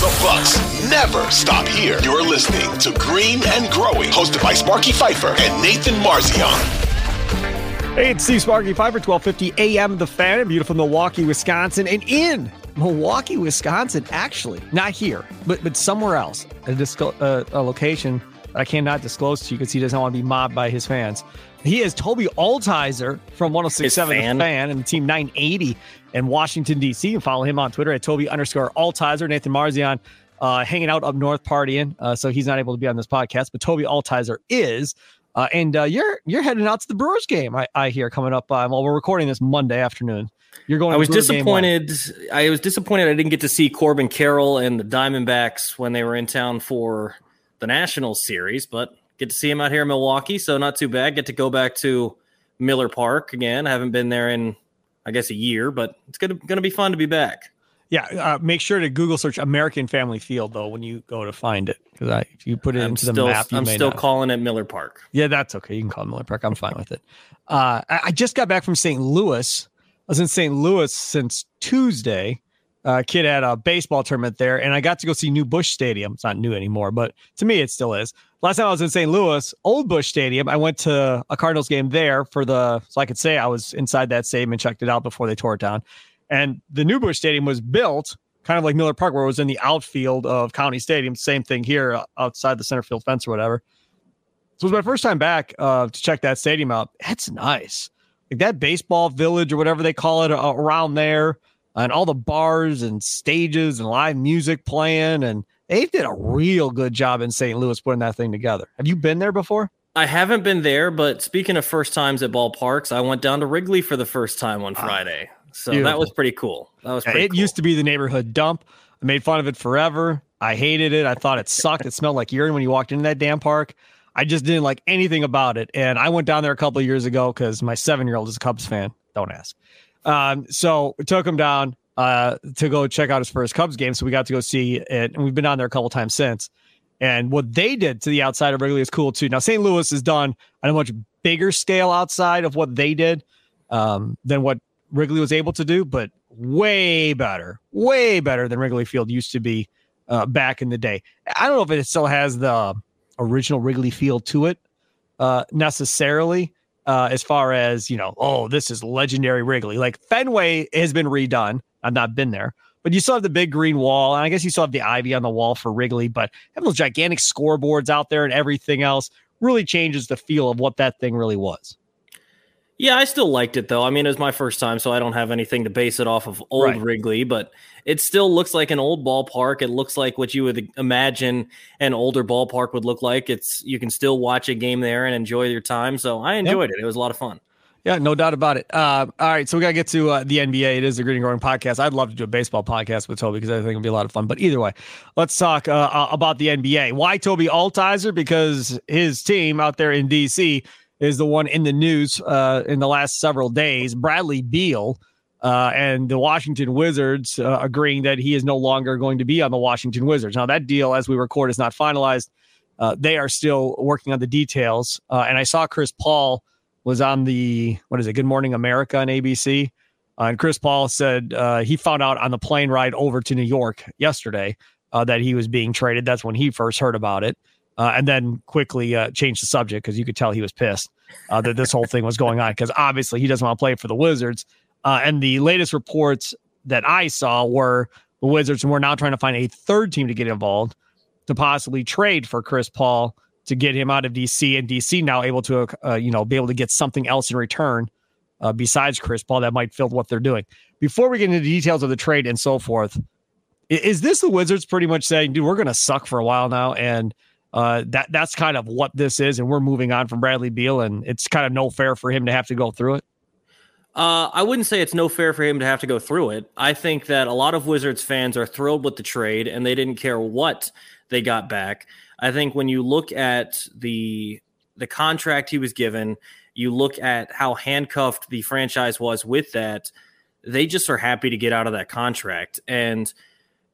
The Bucks never stop here. You're listening to Green and Growing, hosted by Sparky Fifer and Nathan Marzion. Hey, it's Steve Sparky, Fifer, 1250 AM, The Fan in beautiful Milwaukee, Wisconsin. And in Milwaukee, Wisconsin, actually, not here, but but somewhere else, a, disco, uh, a location I cannot disclose to you because he doesn't want to be mobbed by his fans. He is Tobi Altizer from 1067 fan. Fan and Team 980 in Washington, D.C. And follow him on Twitter at Tobi underscore Altizer. Nathan Marzian uh, hanging out up north partying. Uh, so he's not able to be on this podcast, but Tobi Altizer is. Uh, and uh, you're you're heading out to the Brewers game. I, I hear coming up. Uh, well, we're recording this Monday afternoon. You're going. I was disappointed. I was disappointed. I didn't get to see Corbin Carroll and the Diamondbacks when they were in town for the National Series, but get to see him out here in Milwaukee. So not too bad. Get to go back to Miller Park again. I haven't been there in I guess a year, but it's gonna gonna be fun to be back. Yeah, uh, make sure to Google search American Family Field though when you go to find it because if you put it I'm into still, the map, I'm still not. calling it Miller Park. Yeah, that's okay. You can call it Miller Park. I'm fine with it. Uh, I, I, just got back from St. Louis. I was in St. Louis since Tuesday. Uh, kid had a baseball tournament there, and I got to go see New Busch Stadium. It's not new anymore, but to me, it still is. Last time I was in St. Louis, Old Busch Stadium, I went to a Cardinals game there for the so I could say I was inside that stadium and checked it out before they tore it down. And the New Busch Stadium was built kind of like Miller Park, where it was in the outfield of County Stadium. Same thing here uh, outside the center field fence or whatever. So it was my first time back uh, to check that stadium out. That's nice. Like that baseball village or whatever they call it uh, around there, and all the bars and stages and live music playing. And they did a real good job in St. Louis putting that thing together. Have you been there before? I haven't been there, but speaking of first times at ballparks, I went down to Wrigley for the first time on ah. Friday. So Beautiful. that was pretty cool. That was it. Cool. Used to be the neighborhood dump. I made fun of it forever. I hated it. I thought it sucked. It smelled like urine when you walked into that damn park. I just didn't like anything about it. And I went down there a couple of years ago because my seven year old is a Cubs fan. Don't ask. Um, so we took him down uh, to go check out his first Cubs game. So we got to go see it, and we've been on there a couple times since. And what they did to the outside of Wrigley is cool too. Now St. Louis has done on a much bigger scale outside of what they did um, than what Wrigley was able to do, but way better, way better than Wrigley Field used to be uh, back in the day. I don't know if it still has the original Wrigley Field to it uh, necessarily, uh, as far as, you know, oh, this is legendary Wrigley. Like Fenway has been redone. I've not been there, but you still have the big green wall. And I guess you still have the ivy on the wall for Wrigley, but having those gigantic scoreboards out there and everything else really changes the feel of what that thing really was. Yeah, I still liked it though. I mean, it was my first time, so I don't have anything to base it off of old right. Wrigley, but it still looks like an old ballpark. It looks like what you would imagine an older ballpark would look like. It's you can still watch a game there and enjoy your time. So I enjoyed yep. it. It was a lot of fun. Yeah, no doubt about it. Uh, all right, so we gotta get to uh, the NBA. It is the Green and Growing podcast. I'd love to do a baseball podcast with Tobi because I think it'd be a lot of fun. But either way, let's talk uh, uh about the NBA. Why Tobi Altizer? Because his team out there in DC is the one in the news uh, in the last several days. Bradley Beal uh, and the Washington Wizards uh, agreeing that he is no longer going to be on the Washington Wizards. Now, that deal, as we record, is not finalized. Uh, they are still working on the details. Uh, and I saw Chris Paul was on the, what is it, Good Morning America on ABC. Uh, and Chris Paul said he found out on the plane ride over to New York yesterday that he was being traded. That's when he first heard about it uh, and then quickly uh, changed the subject because you could tell he was pissed uh, that this whole thing was going on because obviously he doesn't want to play for the Wizards. Uh, and the latest reports that I saw were the Wizards were now trying to find a third team to get involved to possibly trade for Chris Paul to get him out of DC, and DC now able to uh, you know be able to get something else in return uh, besides Chris Paul that might fill what they're doing. Before we get into the details of the trade and so forth, is this the Wizards pretty much saying, dude, we're going to suck for a while now? And uh, that that's kind of what this is. And we're moving on from Bradley Beal, and it's kind of no fair for him to have to go through it. Uh, I wouldn't say it's no fair for him to have to go through it. I think that a lot of Wizards fans are thrilled with the trade and they didn't care what they got back. I think when you look at the the contract he was given, you look at how handcuffed the franchise was with that, they just are happy to get out of that contract. And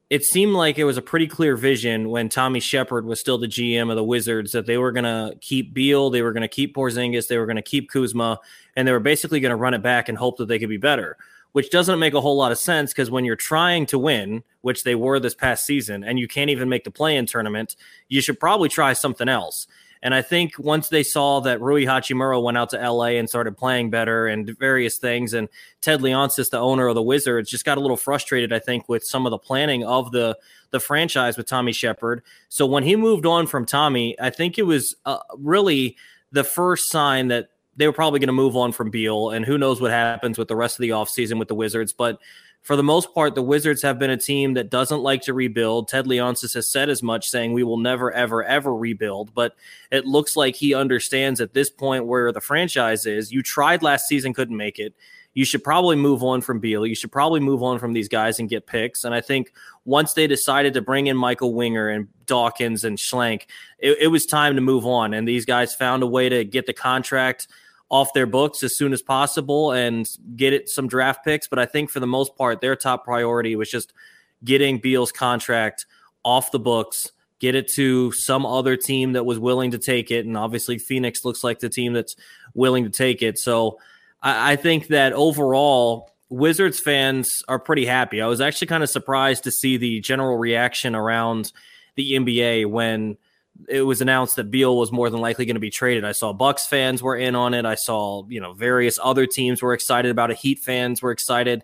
it seemed like it was a pretty clear vision when Tommy Sheppard was still the GM of the Wizards that they were going to keep Beal, they were going to keep Porzingis, they were going to keep Kuzma, and they were basically going to run it back and hope that they could be better. Which doesn't make a whole lot of sense because when you're trying to win, which they were this past season, and you can't even make the play-in tournament, you should probably try something else. And I think once they saw that Rui Hachimura went out to LA and started playing better and various things, and Ted Leonsis, the owner of the Wizards, just got a little frustrated, I think, with some of the planning of the the franchise with Tommy Sheppard. So when he moved on from Tommy, I think it was uh, really the first sign that they were probably going to move on from Beal, and who knows what happens with the rest of the offseason with the Wizards. But for the most part, the Wizards have been a team that doesn't like to rebuild. Ted Leonsis has said as much, saying we will never, ever, ever rebuild. But it looks like he understands at this point where the franchise is. You tried last season, couldn't make it. You should probably move on from Beal. You should probably move on from these guys and get picks. And I think once they decided to bring in Michael Winger and Dawkins and Schlenk, it, it was time to move on. And these guys found a way to get the contract – off their books as soon as possible and get it some draft picks. But I think for the most part, their top priority was just getting Beal's contract off the books, get it to some other team that was willing to take it. And obviously, Phoenix looks like the team that's willing to take it. So I, I think that overall, Wizards fans are pretty happy. I was actually kind of surprised to see the general reaction around the NBA when it was announced that Beal was more than likely going to be traded. I saw Bucks fans were in on it. I saw, you know, various other teams were excited about it. Heat fans were excited.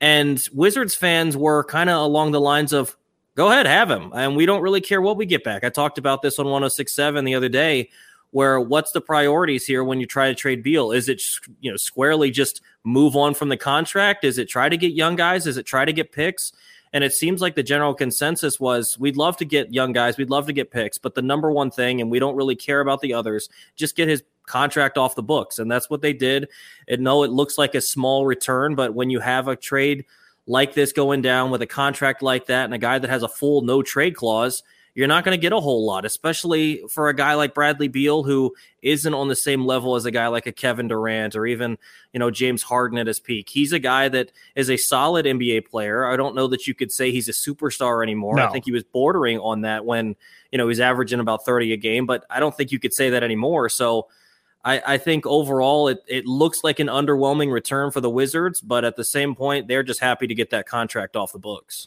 And Wizards fans were kind of along the lines of, go ahead, have him. And we don't really care what we get back. I talked about this on 1067 the other day, where what's the priorities here when you try to trade Beal? Is it, you know, squarely just move on from the contract? Is it try to get young guys? Is it try to get picks? And it seems like the general consensus was we'd love to get young guys, we'd love to get picks, but the number one thing, and we don't really care about the others, just get his contract off the books. And that's what they did. And no, it looks like a small return, but when you have a trade like this going down with a contract like that and a guy that has a full no trade clause, you're not going to get a whole lot, especially for a guy like Bradley Beal, who isn't on the same level as a guy like a Kevin Durant or even, you know, James Harden at his peak. He's a guy that is a solid NBA player. I don't know that you could say he's a superstar anymore. No. I think he was bordering on that when, you know, he's averaging about 30 a game, but I don't think you could say that anymore. So, I, I, think overall it, it looks like an underwhelming return for the Wizards, but at the same point, they're just happy to get that contract off the books.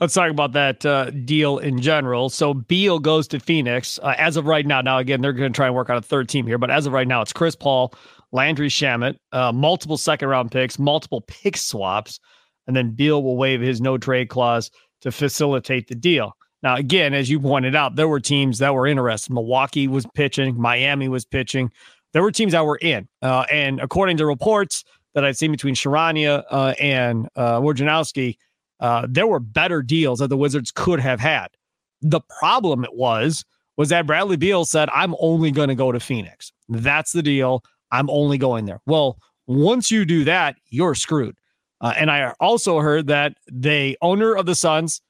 Let's talk about that uh, deal in general. So Beal goes to Phoenix uh, as of right now. Now again, they're going to try and work on a third team here, but as of right now, it's Chris Paul, Landry Shamet, uh, multiple second round picks, multiple pick swaps, and then Beal will waive his no trade clause to facilitate the deal. Now, again, as you pointed out, there were teams that were interested. Milwaukee was pitching, Miami was pitching. There were teams that were in, uh, and according to reports that I've seen between Charania uh, and uh, Wojnarowski, uh, there were better deals that the Wizards could have had. The problem it was was that Bradley Beal said, "I'm only going to go to Phoenix. That's the deal. I'm only going there." Well, Once you do that, you're screwed. Uh, and I also heard that the owner of the Suns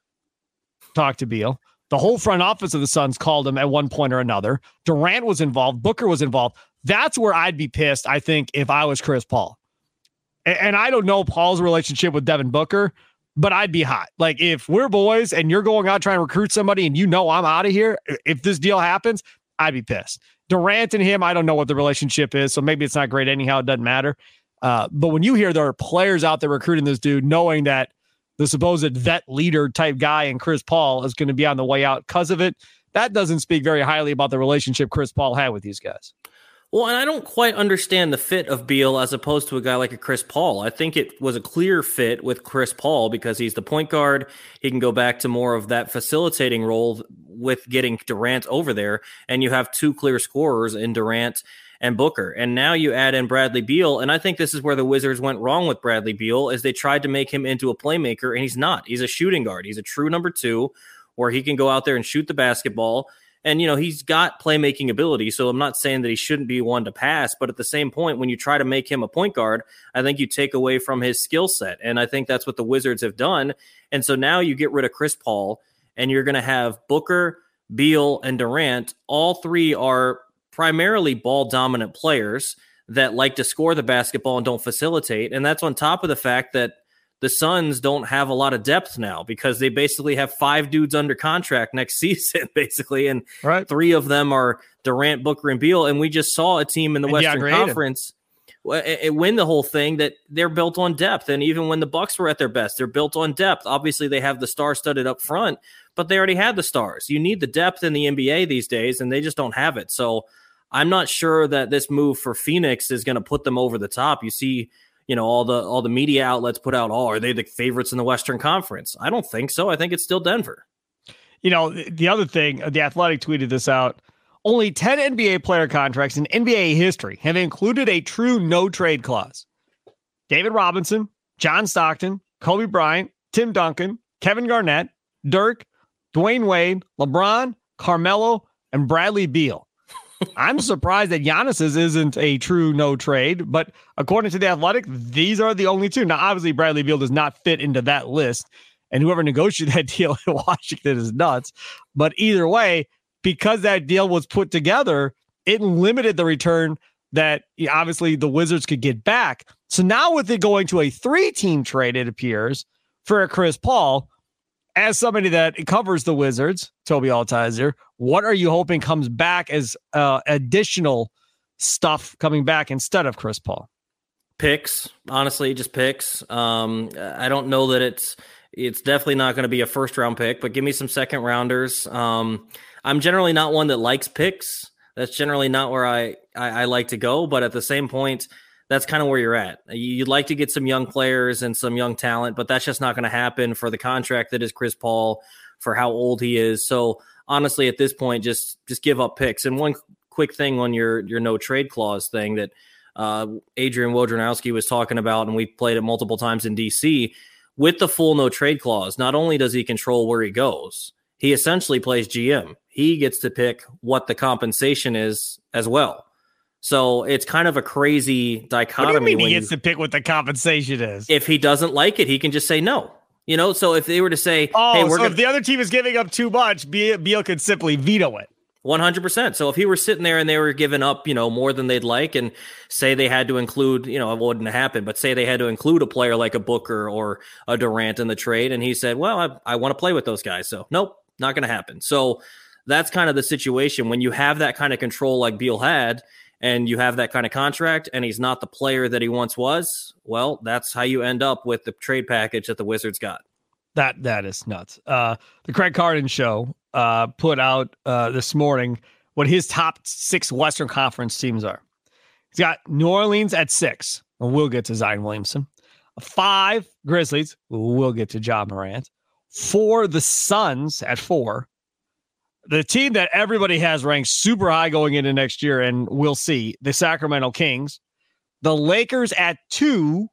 talked to Beal. The whole front office of the Suns called him at one point or another. Durant was involved. Booker was involved. That's where I'd be pissed, I think, if I was Chris Paul. And, and I don't know Paul's relationship with Devin Booker, but I'd be hot. Like if we're boys and you're going out trying to recruit somebody and you know I'm out of here, if this deal happens, I'd be pissed. Durant and him, I don't know what the relationship is, so maybe it's not great anyhow. It doesn't matter. Uh, but when you hear there are players out there recruiting this dude, knowing that the supposed vet leader type guy and Chris Paul is going to be on the way out because of it, that doesn't speak very highly about the relationship Chris Paul had with these guys. Well, and I don't quite understand the fit of Beal as opposed to a guy like a Chris Paul. I think it was a clear fit with Chris Paul because he's the point guard. He can go back to more of that facilitating role with getting Durant over there. And you have two clear scorers in Durant and Booker. And now you add in Bradley Beal. And I think this is where the Wizards went wrong with Bradley Beal is they tried to make him into a playmaker, and he's not. He's a shooting guard. He's a true number two where he can go out there and shoot the basketball and, you know, he's got playmaking ability. So I'm not saying that he shouldn't be one to pass. But at the same point, when you try to make him a point guard, I think you take away from his skill set. And I think that's what the Wizards have done. And so now you get rid of Chris Paul and you're going to have Booker, Beal, and Durant. All three are primarily ball dominant players that like to score the basketball and don't facilitate. And that's on top of the fact that the Suns don't have a lot of depth now because they basically have five dudes under contract next season, basically, and right. three of them are Durant, Booker, and Beal. And we just saw a team in the and Western Conference win the whole thing that they're built on depth. And even when the Bucks were at their best, they're built on depth. Obviously, they have the star studded up front, but they already had the stars. You need the depth in the NBA these days, and they just don't have it. So I'm not sure that this move for Phoenix is going to put them over the top. You see you know all the all the media outlets put out oh are they the favorites in the western conference? I don't think so. I think it's still denver. You know the other thing uh, the athletic tweeted this out only 10 nba player contracts in nba history have included a true no trade clause. David robinson john stockton kobe bryant tim duncan kevin garnett dirk dwyane wade lebron carmelo and bradley beal I'm surprised that Giannis's isn't a true no trade, but according to the Athletic, these are the only two. Now, obviously, Bradley Beal does not fit into that list, and whoever negotiated that deal in Washington is nuts. But either way, because that deal was put together, it limited the return that obviously the Wizards could get back. So now, with it going to a three-team trade, it appears for Chris Paul, as somebody that covers the Wizards, Tobi Altizer, what are you hoping comes back as uh, additional stuff coming back instead of Chris Paul? Picks, honestly, just picks. Um, I don't know that it's it's definitely not going to be a first round pick, but give me some second rounders. Um, I'm generally not one that likes picks. That's generally not where I, I, I like to go. But at the same point, that's kind of where you're at. You'd like to get some young players and some young talent, but that's just not going to happen for the contract that is Chris Paul, for how old he is. So honestly, at this point, just just give up picks. And one quick thing on your your no trade clause thing that uh, Adrian Wojnarowski was talking about, and we played it multiple times in DC. With the full no trade clause, not only does he control where he goes, he essentially plays GM. He gets to pick what the compensation is as well. So it's kind of a crazy dichotomy. What do you mean he gets to pick what the compensation is? If he doesn't like it, he can just say no. You know, so if they were to say, "Oh, hey, we're so gonna- if the other team is giving up too much, Beal, Beal could simply veto it." One hundred percent. So if he were sitting there and they were giving up, you know, more than they'd like, and say they had to include, you know, it wouldn't happen, but say they had to include a player like a Booker or a Durant in the trade, and he said, "Well, I, I want to play with those guys," so nope, not going to happen. So that's kind of the situation when you have that kind of control like Beal had and you have that kind of contract and he's not the player that he once was, well, that's how you end up with the trade package that the Wizards got. That that is nuts. Uh, the Craig Carton show uh, put out uh, this morning what his top six Western Conference teams are. He's got New Orleans at six. and we'll get to Zion Williamson. Five Grizzlies. We'll get to Ja Morant. Four the Suns at four the team that everybody has ranked super high going into next year, and we'll see the Sacramento Kings, the Lakers at two,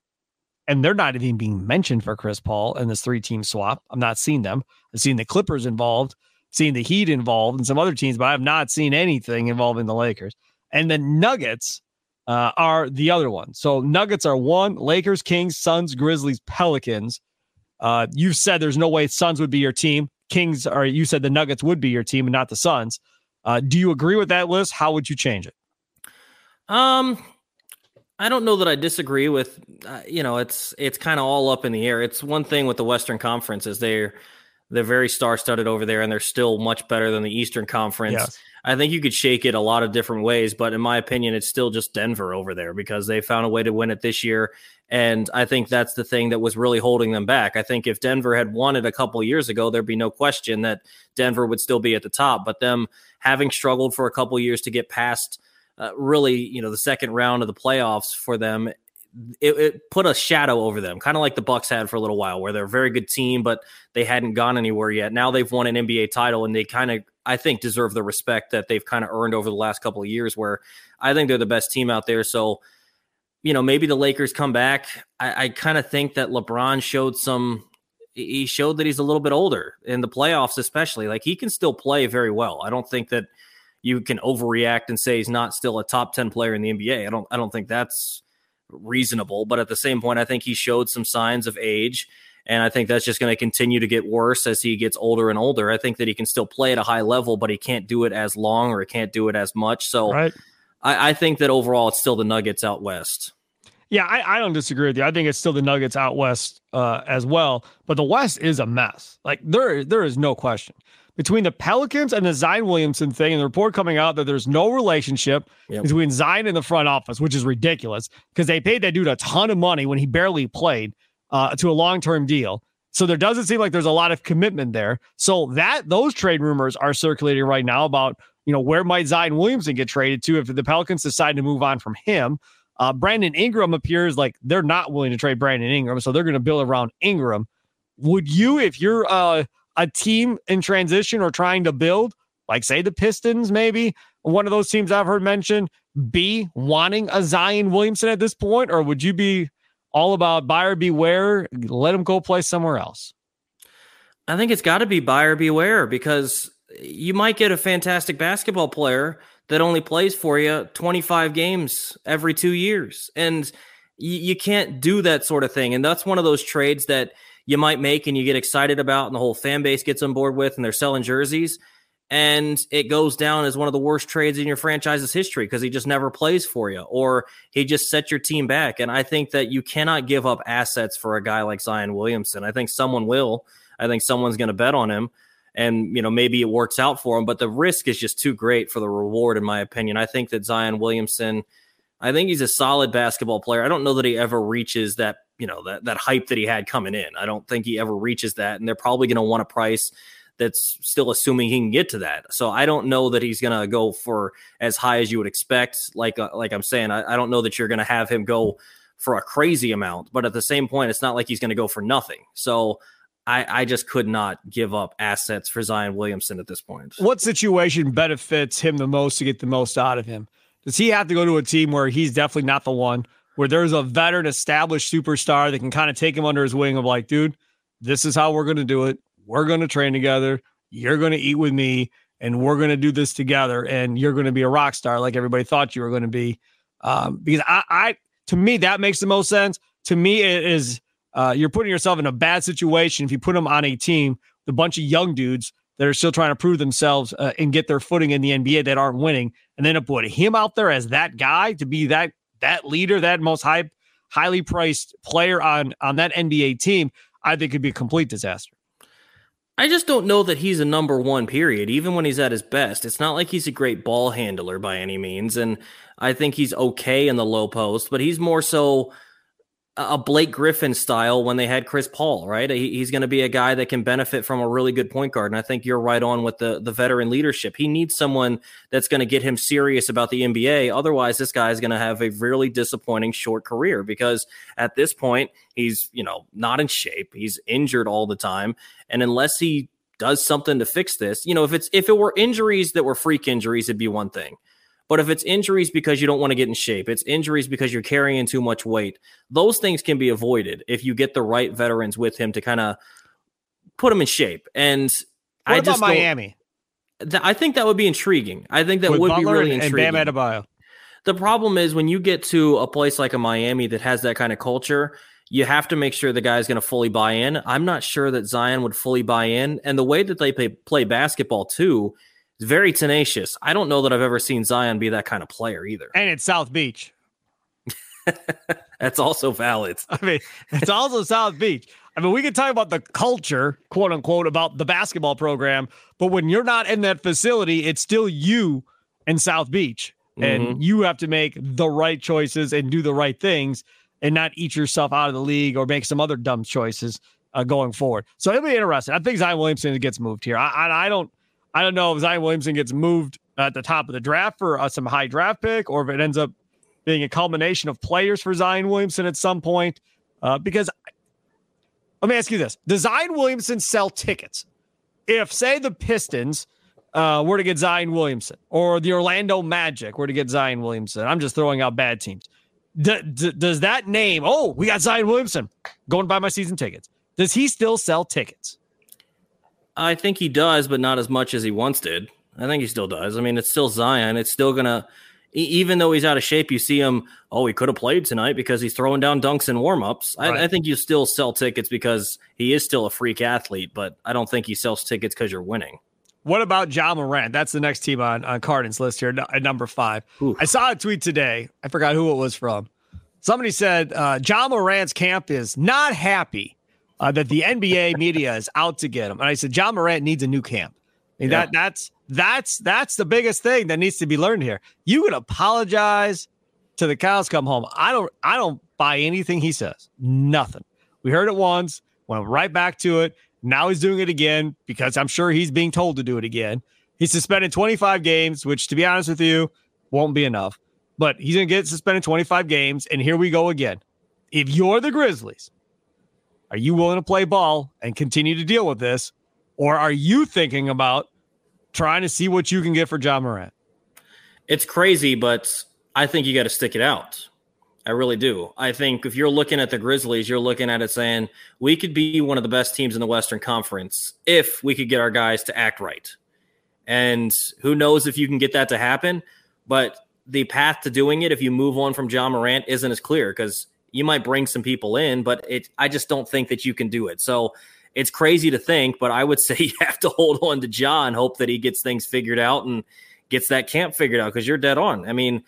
and they're not even being mentioned for Chris Paul in this three team swap. I'm not seeing them. I've seen the Clippers involved, seen the Heat involved, and some other teams, but I have not seen anything involving the Lakers. And the Nuggets uh, are the other one. So Nuggets are one, Lakers, Kings, Suns, Grizzlies, Pelicans. Uh, you've said there's no way Suns would be your team. Kings are you said the Nuggets would be your team and not the Suns. Uh, do you agree with that list? How would you change it? Um, I don't know that I disagree with. Uh, you know, it's it's kind of all up in the air. It's one thing with the Western Conference is they're they're very star studded over there, and they're still much better than the Eastern Conference. Yes. I think you could shake it a lot of different ways, but in my opinion, it's still just Denver over there because they found a way to win it this year. And I think that's the thing that was really holding them back. I think if Denver had won it a couple years ago, there'd be no question that Denver would still be at the top. But them having struggled for a couple years to get past uh, really, you know, the second round of the playoffs for them, it, it, put a shadow over them, kind of like the Bucks had for a little while, where they're a very good team, but they hadn't gone anywhere yet. Now they've won an NBA title, and they kind of, I think, deserve the respect that they've kind of earned over the last couple of years. Where I think they're the best team out there. So, you know, maybe the Lakers come back. I, I kind of think that LeBron showed some. He showed that he's a little bit older in the playoffs, especially. Like he can still play very well. I don't think that you can overreact and say he's not still a top 10 player in the NBA. I don't I don't think that's reasonable, but at the same point I think he showed some signs of age and I think that's just going to continue to get worse as he gets older and older. I think that he can still play at a high level, but he can't do it as long or he can't do it as much. So right. I, I think that overall it's still the Nuggets out west. Yeah, I, I, don't disagree with you. I think it's still the Nuggets out west uh, as well. But the West is a mess. Like there, there is no question between the Pelicans and the Zion Williamson thing, and the report coming out that there's no relationship yep. between Zion and the front office, which is ridiculous because they paid that dude a ton of money when he barely played uh, to a long term deal. So there doesn't seem like there's a lot of commitment there. So that those trade rumors are circulating right now about you know where might Zion Williamson get traded to if the Pelicans decide to move on from him. Uh, Brandon Ingram appears like they're not willing to trade Brandon Ingram, so they're going to build around Ingram. Would you, if you're uh, a team in transition or trying to build, like say the Pistons, maybe one of those teams I've heard mentioned, be wanting a Zion Williamson at this point, or would you be all about buyer beware, let him go play somewhere else? I think it's got to be buyer beware because you might get a fantastic basketball player that only plays for you 25 games every two years. And you, you can't do that sort of thing. And that's one of those trades that you might make and you get excited about, and the whole fan base gets on board with, and they're selling jerseys. And it goes down as one of the worst trades in your franchise's history because he just never plays for you or he just set your team back. And I think that you cannot give up assets for a guy like Zion Williamson. I think someone will. I think someone's going to bet on him and you know maybe it works out for him but the risk is just too great for the reward in my opinion i think that zion williamson i think he's a solid basketball player i don't know that he ever reaches that you know that that hype that he had coming in. I don't think he ever reaches that, and they're probably going to want a price that's still assuming he can get to that. So I don't know that he's going to go for as high as you would expect. Like uh, like I'm saying, I, I don't know that you're going to have him go for a crazy amount, but at the same point, it's not like he's going to go for nothing. So. I, I just could not give up assets for Zion Williamson at this point. What situation benefits him the most to get the most out of him? Does he have to go to a team where he's definitely not the one? where there's a veteran established superstar that can kind of take him under his wing of like, dude, this is how we're going to do it. We're going to train together. You're going to eat with me and we're going to do this together. And you're going to be a rock star like everybody thought you were going to be. Um, because I, I, to me, that makes the most sense. To me, it is, uh, you're putting yourself in a bad situation if you put them on a team a bunch of young dudes that are still trying to prove themselves uh, and get their footing in the NBA that aren't winning, and then to put him out there as that guy to be that that leader, that most high, highly priced player on on that NBA team, I think could be a complete disaster. I just don't know that he's a number one, period, even when he's at his best. It's not like he's a great ball handler by any means. And I think he's okay in the low post, but he's more so a Blake Griffin style when they had Chris Paul, right? He, he's going to be a guy that can benefit from a really good point guard. And I think you're right on with the, the veteran leadership. He needs someone that's going to get him serious about the NBA. Otherwise, this guy is going to have a really disappointing short career because at this point, he's, you know, not in shape. He's injured all the time. And unless he does something to fix this, you know, if it's, if it were injuries that were freak injuries, it'd be one thing. But if it's injuries because you don't want to get in shape, it's injuries because you're carrying too much weight, those things can be avoided if you get the right veterans with him to kind of put him in shape. And what I about Miami? Th- I think that would be intriguing. I think that with would Butler be really and, intriguing. And Bam Adebayo. The problem is when you get to a place like a Miami that has that kind of culture, you have to make sure the guy's going to fully buy in. I'm not sure that Zion would fully buy in. And the way that they play, play basketball too very tenacious. I don't know that I've ever seen Zion be that kind of player either. And it's South Beach. That's also valid. I mean, it's also South Beach. I mean, we can talk about the culture, quote unquote, about the basketball program, but when you're not in that facility, it's still you in South Beach. And mm-hmm. you have to make the right choices and do the right things and not eat yourself out of the league or make some other dumb choices uh, going forward. So it'll be interesting. I think Zion Williamson gets moved here. I, I, I don't I don't know if Zion Williamson gets moved at the top of the draft for uh, some high draft pick or if it ends up being a culmination of players for Zion Williamson at some point. Uh, because let me ask you this: Does Zion Williamson sell tickets? If, say, the Pistons uh, were to get Zion Williamson, or the Orlando Magic were to get Zion Williamson, I'm just throwing out bad teams. D- d- does that name? Oh, we got Zion Williamson. Going to buy my season tickets. Does he still sell tickets? I think he does, but not as much as he once did. I think he still does. I mean, it's still Zion. It's still gonna even though he's out of shape, you see him, oh, he could have played tonight because he's throwing down dunks and warm ups. Right. I, I, think you still sell tickets because he is still a freak athlete, but I don't think he sells tickets because you're winning. What about Ja Morant? That's the next team on, on Carton's list here at number five. I saw a tweet today. I forgot who it was from. Somebody said uh, Ja Morant's camp is not happy uh, that the NBA media is out to get him. And I said, Ja Morant needs a new camp. I mean, yeah. that that's that's that's the biggest thing that needs to be learned here. You can apologize to the cows come home. I don't I don't buy anything he says. Nothing. We heard it once, went right back to it. Now he's doing it again because I'm sure he's being told to do it again. He's suspended 25 games, which to be honest with you, won't be enough. But he's gonna get suspended 25 games, and here we go again. If you're the Grizzlies, are you willing to play ball and continue to deal with this? Or are you thinking about trying to see what you can get for Ja Morant. It's crazy, but I think you got to stick it out. I really do. I think if you're looking at the Grizzlies, you're looking at it saying we could be one of the best teams in the Western Conference if we could get our guys to act right. And who knows if you can get that to happen, but the path to doing it if you move on from Ja Morant isn't as clear because you might bring some people in, but it I just don't think that you can do it. So it's crazy to think, but I would say you have to hold on to Ja, hope that he gets things figured out and gets that camp figured out because you're dead on. I mean,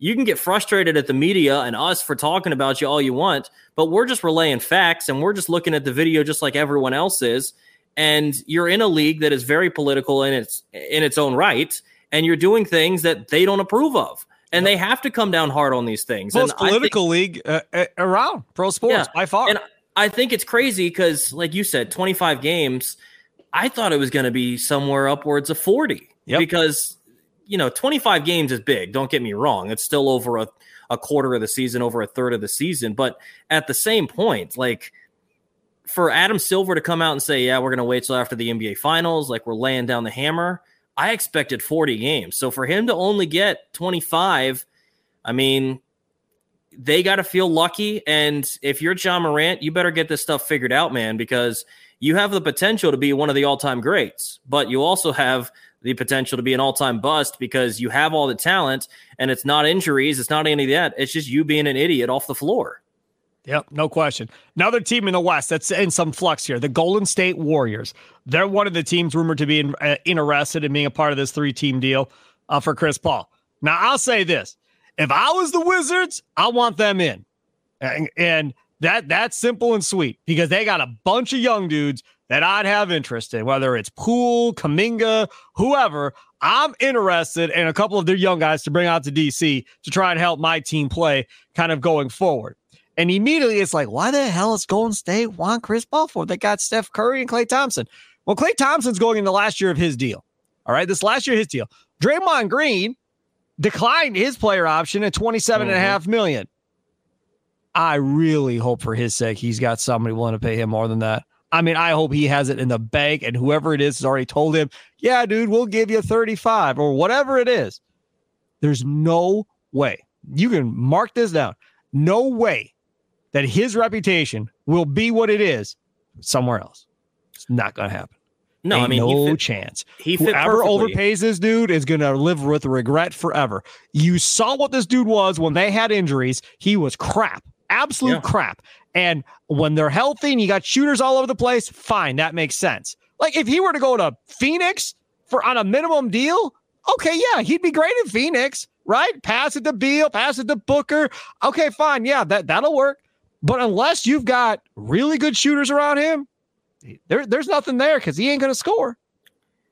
you can get frustrated at the media and us for talking about you all you want, but we're just relaying facts and we're just looking at the video just like everyone else is. And you're in a league that is very political in its in its own right, and you're doing things that they don't approve of and they have to come down hard on these things. Most and political think, league uh, uh, around pro sports yeah, by far. And I think it's crazy because, like you said, 25 games. I thought it was going to be somewhere upwards of 40 yep. because, you know, 25 games is big. Don't get me wrong. It's still over a, a quarter of the season, over a third of the season. But at the same point, like for Adam Silver to come out and say, yeah, we're going to wait till after the NBA finals, like we're laying down the hammer, I expected 40 games. So for him to only get 25, I mean, they got to feel lucky. And if you're Ja Morant, you better get this stuff figured out, man, because you have the potential to be one of the all time greats, but you also have the potential to be an all time bust because you have all the talent and it's not injuries, it's not any of that. It's just you being an idiot off the floor. Yep, no question. Another team in the West that's in some flux here, the Golden State Warriors. They're one of the teams rumored to be in, uh, interested in being a part of this three team deal uh, for Chris Paul. Now, I'll say this if I was the Wizards, I want them in. And, and that that's simple and sweet because they got a bunch of young dudes that I'd have interest in, whether it's Poole, Kuminga, whoever. I'm interested in a couple of their young guys to bring out to DC to try and help my team play kind of going forward. And immediately it's like, why the hell is Golden State want Chris Paul for? They got Steph Curry and Klay Thompson. Well, Klay Thompson's going in the last year of his deal. All right, this last year his deal. Draymond Green declined his player option at 27 mm-hmm. and a mm-hmm. half million. I really hope for his sake he's got somebody willing to pay him more than that. I mean, I hope he has it in the bank and whoever it is has already told him, yeah, dude, we'll give you 35 or whatever it is. There's no way. You can mark this down. No way that his reputation will be what it is somewhere else. It's not going to happen. No, Ain't I mean no fit, chance. He Whoever perfectly. overpays this dude is gonna live with regret forever. You saw what this dude was when they had injuries. He was crap, absolute Yeah. crap. And when they're healthy and you got shooters all over the place, fine, that makes sense. Like if he were to go to Phoenix for on a minimum deal, okay, yeah, he'd be great in Phoenix, right? Pass it to Beal, pass it to Booker. Okay, fine, yeah, that that'll work. But unless you've got really good shooters around him, there, there's nothing there because he ain't gonna score.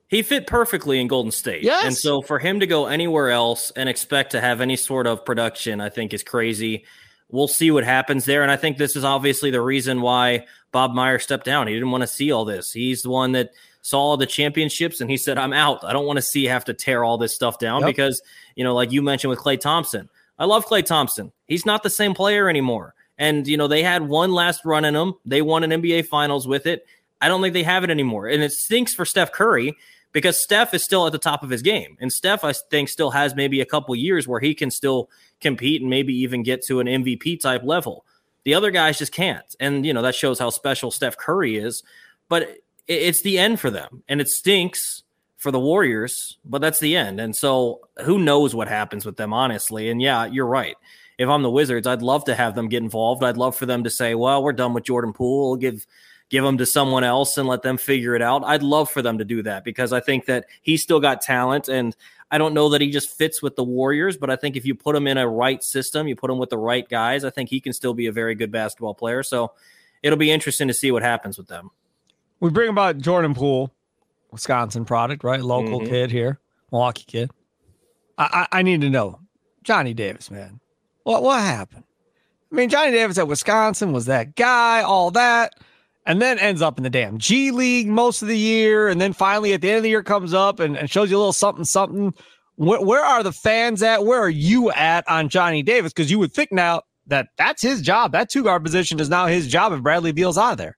He fit perfectly in Golden State. Yes. And so for him to go anywhere else and expect to have any sort of production, I think is crazy. We'll see what happens there. And I think this is obviously the reason why Bob Myers stepped down. He didn't want to see all this. He's the one that saw the championships and he said, I'm out. I don't want to see have to tear all this stuff down Yep. because, you know, like you mentioned with Klay Thompson. I love Klay Thompson. He's not the same player anymore. And, you know, they had one last run in them. They won an NBA finals with it. I don't think they have it anymore. And it stinks for Steph Curry because Steph is still at the top of his game. And Steph, I think, still has maybe a couple years where he can still compete and maybe even get to an MVP type level. The other guys just can't. And, you know, that shows how special Steph Curry is. But it's the end for them. And it stinks for the Warriors, but that's the end. And so who knows what happens with them, honestly. And yeah, you're right. If I'm the Wizards, I'd love to have them get involved. I'd love for them to say, well, we're done with Jordan Poole. We'll give give them to someone else and let them figure it out. I'd love for them to do that because I think that he's still got talent and I don't know that he just fits with the Warriors, but I think if you put him in a right system, you put him with the right guys, I think he can still be a very good basketball player. So it'll be interesting to see what happens with them. We bring about Jordan Poole, Wisconsin product, right? Local Mhm. kid here, Milwaukee kid. I, I I need to know, Johnny Davis, man. What what happened? I mean, Johnny Davis at Wisconsin was that guy, all that, and then ends up in the damn G League most of the year, and then finally at the end of the year comes up and, and shows you a little something, something. Where, where are the fans at? Where are you at on Johnny Davis? Because you would think now that that's his job. That two guard position is now his job if Bradley Beal's out of there.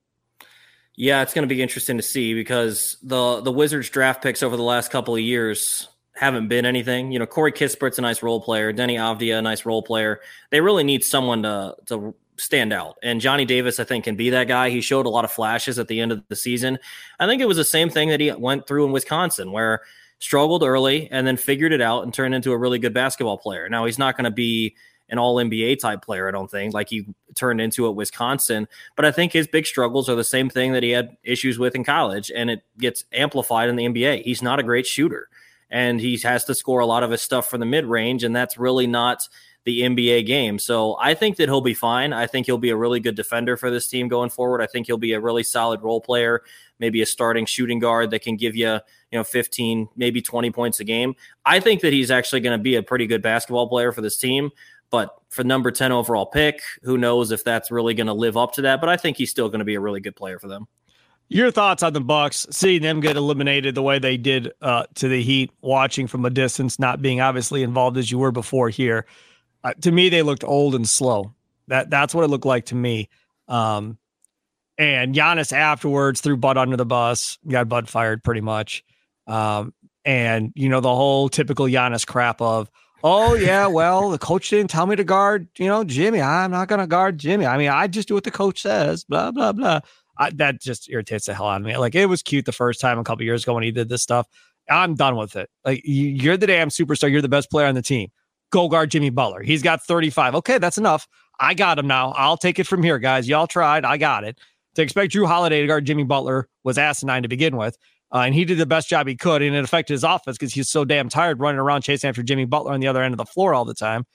Yeah, it's going to be interesting to see because the the Wizards draft picks over the last couple of years haven't been anything. You know, Corey Kispert's a nice role player, Deni Avdija a nice role player. They really need someone to to stand out. And Johnny Davis, I think, can be that guy. He showed a lot of flashes at the end of the season. I think it was the same thing that he went through in Wisconsin, where struggled early and then figured it out and turned into a really good basketball player. Now he's not going to be an all NBA type player, I don't think, like he turned into at Wisconsin. But I think his big struggles are the same thing that he had issues with in college, and it gets amplified in the NBA. He's not a great shooter, and he has to score a lot of his stuff from the mid range, and that's really not the NBA game. So I think that he'll be fine. I think he'll be a really good defender for this team going forward. I think he'll be a really solid role player, maybe a starting shooting guard that can give you, you know, 15, maybe 20 points a game. I think that he's actually going to be a pretty good basketball player for this team. But for number 10 overall pick, who knows if that's really going to live up to that. But I think he's still going to be a really good player for them. Your thoughts on the Bucks, seeing them get eliminated the way they did uh, to the Heat, watching from a distance, not being obviously involved as you were before here. Uh, to me, they looked old and slow. That that's what it looked like to me. Um, and Giannis afterwards threw Bud under the bus, got Bud fired pretty much. Um, and you know the whole typical Giannis crap of, oh yeah, well the coach didn't tell me to guard, you know, Jimmy. I'm not gonna guard Jimmy. I mean, I just do what the coach says. Blah blah blah. I, that just irritates the hell out of me. Like it was cute the first time a couple years ago when he did this stuff. I'm done with it. Like you, you're the damn superstar. You're the best player on the team. Go guard Jimmy Butler. He's got 35. Okay, that's enough. I got him now. I'll take it from here, guys. Y'all tried. I got it. To expect Jrue Holiday to guard Jimmy Butler was asinine to begin with. Uh, and he did the best job he could, and it affected his offense because he's so damn tired running around chasing after Jimmy Butler on the other end of the floor all the time.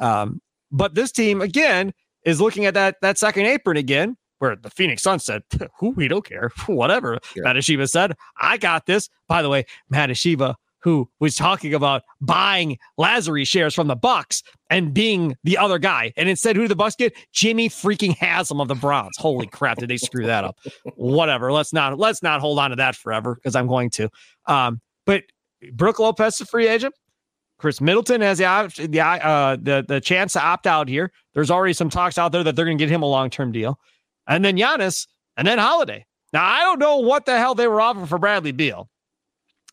Um, but this team again is looking at that that second apron again, where the Phoenix Suns said, "Who we don't care, whatever." Yeah. Mat Ishbia said, "I got this." By the way, Mat Ishbia, who was talking about buying Lasry shares from the Bucks and being the other guy, and instead, who did the Bucks get? Jimmy freaking Haslam of the Browns. Holy crap! Did they screw that up? Whatever. Let's not let's not hold on to that forever because I'm going to. Um, but Brook Lopez is a free agent. Khris Middleton has the op- the uh, the the chance to opt out here. There's already some talks out there that they're going to get him a long term deal, and then Giannis, and then Holiday. Now I don't know what the hell they were offering for Bradley Beal.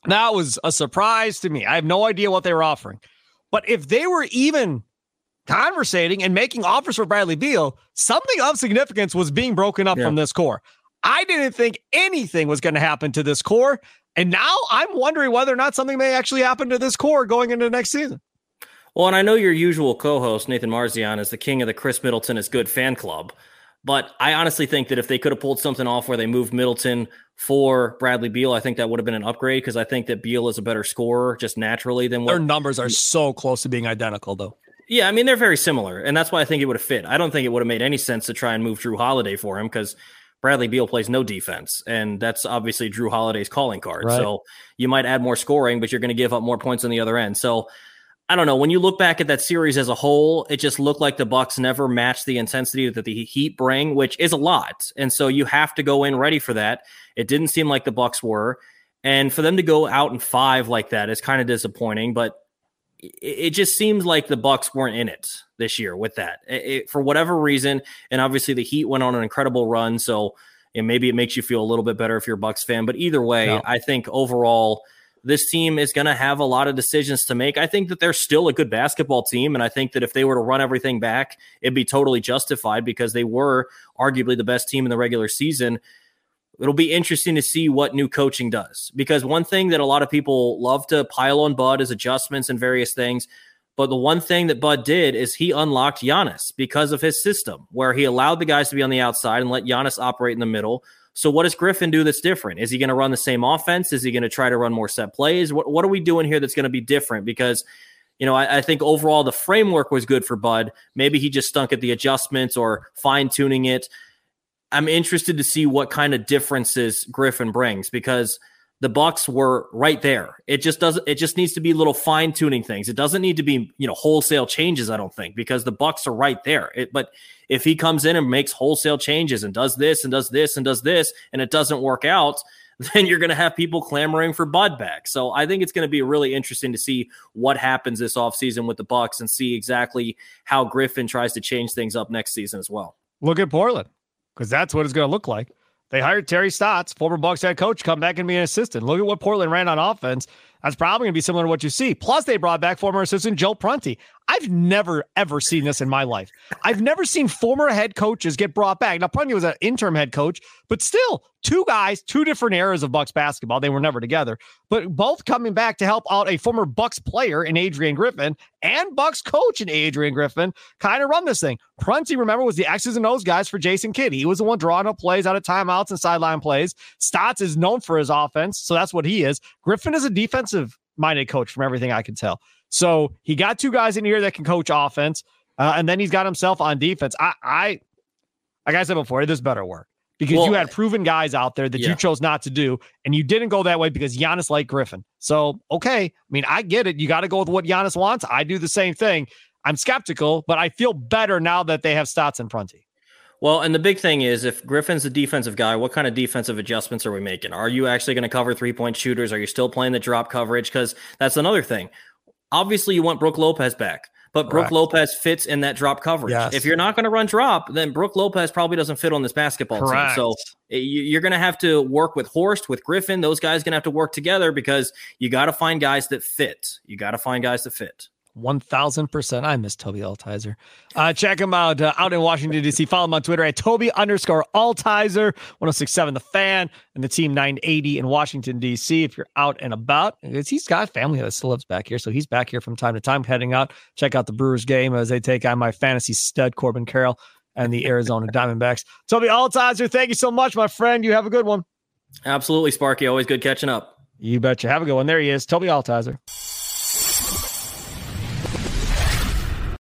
That was a surprise to me. I have no idea what they were offering, but if they were even conversating and making offers for Bradley Beal, something of significance was being broken up Yeah. from this core. I didn't think anything was going to happen to this core. And now I'm wondering whether or not something may actually happen to this core going into next season. Well, and I know your usual co host, Nathan Marzian, is the king of the Khris Middleton is good fan club. But I honestly think that if they could have pulled something off where they moved Middleton for Bradley Beal, I think that would have been an upgrade because I think that Beal is a better scorer just naturally than what their numbers are so close to being identical, though. Yeah, I mean they're very similar, and that's why I think it would have fit. I don't think it would have made any sense to try and move Jrue Holiday for him because Bradley Beal plays no defense, and that's obviously Jrue Holiday's calling card. Right. So you might add more scoring, but you're going to give up more points on the other end. So I don't know. When you look back at that series as a whole, it just looked like the Bucks never matched the intensity that the Heat bring, which is a lot. And so you have to go in ready for that. It didn't seem like the Bucks were. And for them to go out in five like that is kind of disappointing, but it just seems like the Bucks weren't in it this year with that it, for whatever reason. And obviously the Heat went on an incredible run, so and maybe it makes you feel a little bit better if you're a Bucks fan. But either way, no. I think overall this team is going to have a lot of decisions to make. I think that they're still a good basketball team. And I think that if they were to run everything back, it'd be totally justified because they were arguably the best team in the regular season. It'll be interesting to see what new coaching does because one thing that a lot of people love to pile on Bud is adjustments and various things. But the one thing that Bud did is he unlocked Giannis because of his system, where he allowed the guys to be on the outside and let Giannis operate in the middle so what does Griffin do that's different? Is he going to run the same offense? Is he going to try to run more set plays? What what are we doing here that's going to be different? Because you know, I, I, think overall the framework was good for Bud. Maybe he just stunk at the adjustments or fine tuning it. I'm interested to see what kind of differences Griffin brings because the Bucks were right there. It just doesn't. It just needs to be little fine tuning things. It doesn't need to be you know wholesale changes. I don't think because the Bucks are right there. It, but if he comes in and makes wholesale changes and does this and does this and does this and it doesn't work out, then you're going to have people clamoring for Bud back. So I think it's going to be really interesting to see what happens this offseason with the Bucks and see exactly how Griffin tries to change things up next season as well. Look at Portland because that's what it's going to look like. They hired Terry Stotts, former Bucks head coach, come back and be an assistant. Look at what Portland ran on offense. That's probably going to be similar to what you see. Plus, they brought back former assistant Joe Prunty. I've never, ever seen this in my life. I've never seen former head coaches get brought back. Now, Prunty was an interim head coach, but still, two guys, two different eras of Bucks basketball. They were never together, but both coming back to help out a former Bucks player in Adrian Griffin and Bucks coach in Adrian Griffin kind of run this thing. Prunty, remember, was the X's and O's guys for Jason Kidd. He was the one drawing up plays out of timeouts and sideline plays. Stotts is known for his offense, so that's what he is. Griffin is a defensive minded coach from everything I can tell. So he got two guys in here that can coach offense, uh, and then he's got himself on defense. I, I, like I said before, this better work because well, you had proven guys out there that yeah. you chose not to do, and you didn't go that way because Giannis liked Griffin. So okay, I mean, I get it. You got to go with what Giannis wants. I do the same thing. I'm skeptical, but I feel better now that they have Stotts and Prunty. Well, and the big thing is if Griffin's the defensive guy, what kind of defensive adjustments are we making? Are you actually going to cover three point shooters? Are you still playing the drop coverage? Because that's another thing. Obviously, you want Brook Lopez back, but Brook Lopez fits in that drop coverage. Yes. If you're not going to run drop, then Brook Lopez probably doesn't fit on this basketball Correct. team. So eh, you're going to have to work with Horst, with Griffin. Those guys going to have to work together because you got to find guys that fit. You got to find guys that fit. 1000%. I miss Tobi Altizer. Uh, check him out uh, out in Washington, D.C. Follow him on Twitter at Tobi underscore Altizer, 1067 The Fan, and the Team 980 in Washington, D.C. If you're out and about, he's got family that still lives back here. So he's back here from time to time heading out. Check out the Brewers game as they take on my fantasy stud, Corbin Carroll, and the Arizona Diamondbacks. Tobi Altizer, thank you so much, my friend. You have a good one. Absolutely, Sparky. Always good catching up. You betcha. Have a good one. There he is, Tobi Altizer.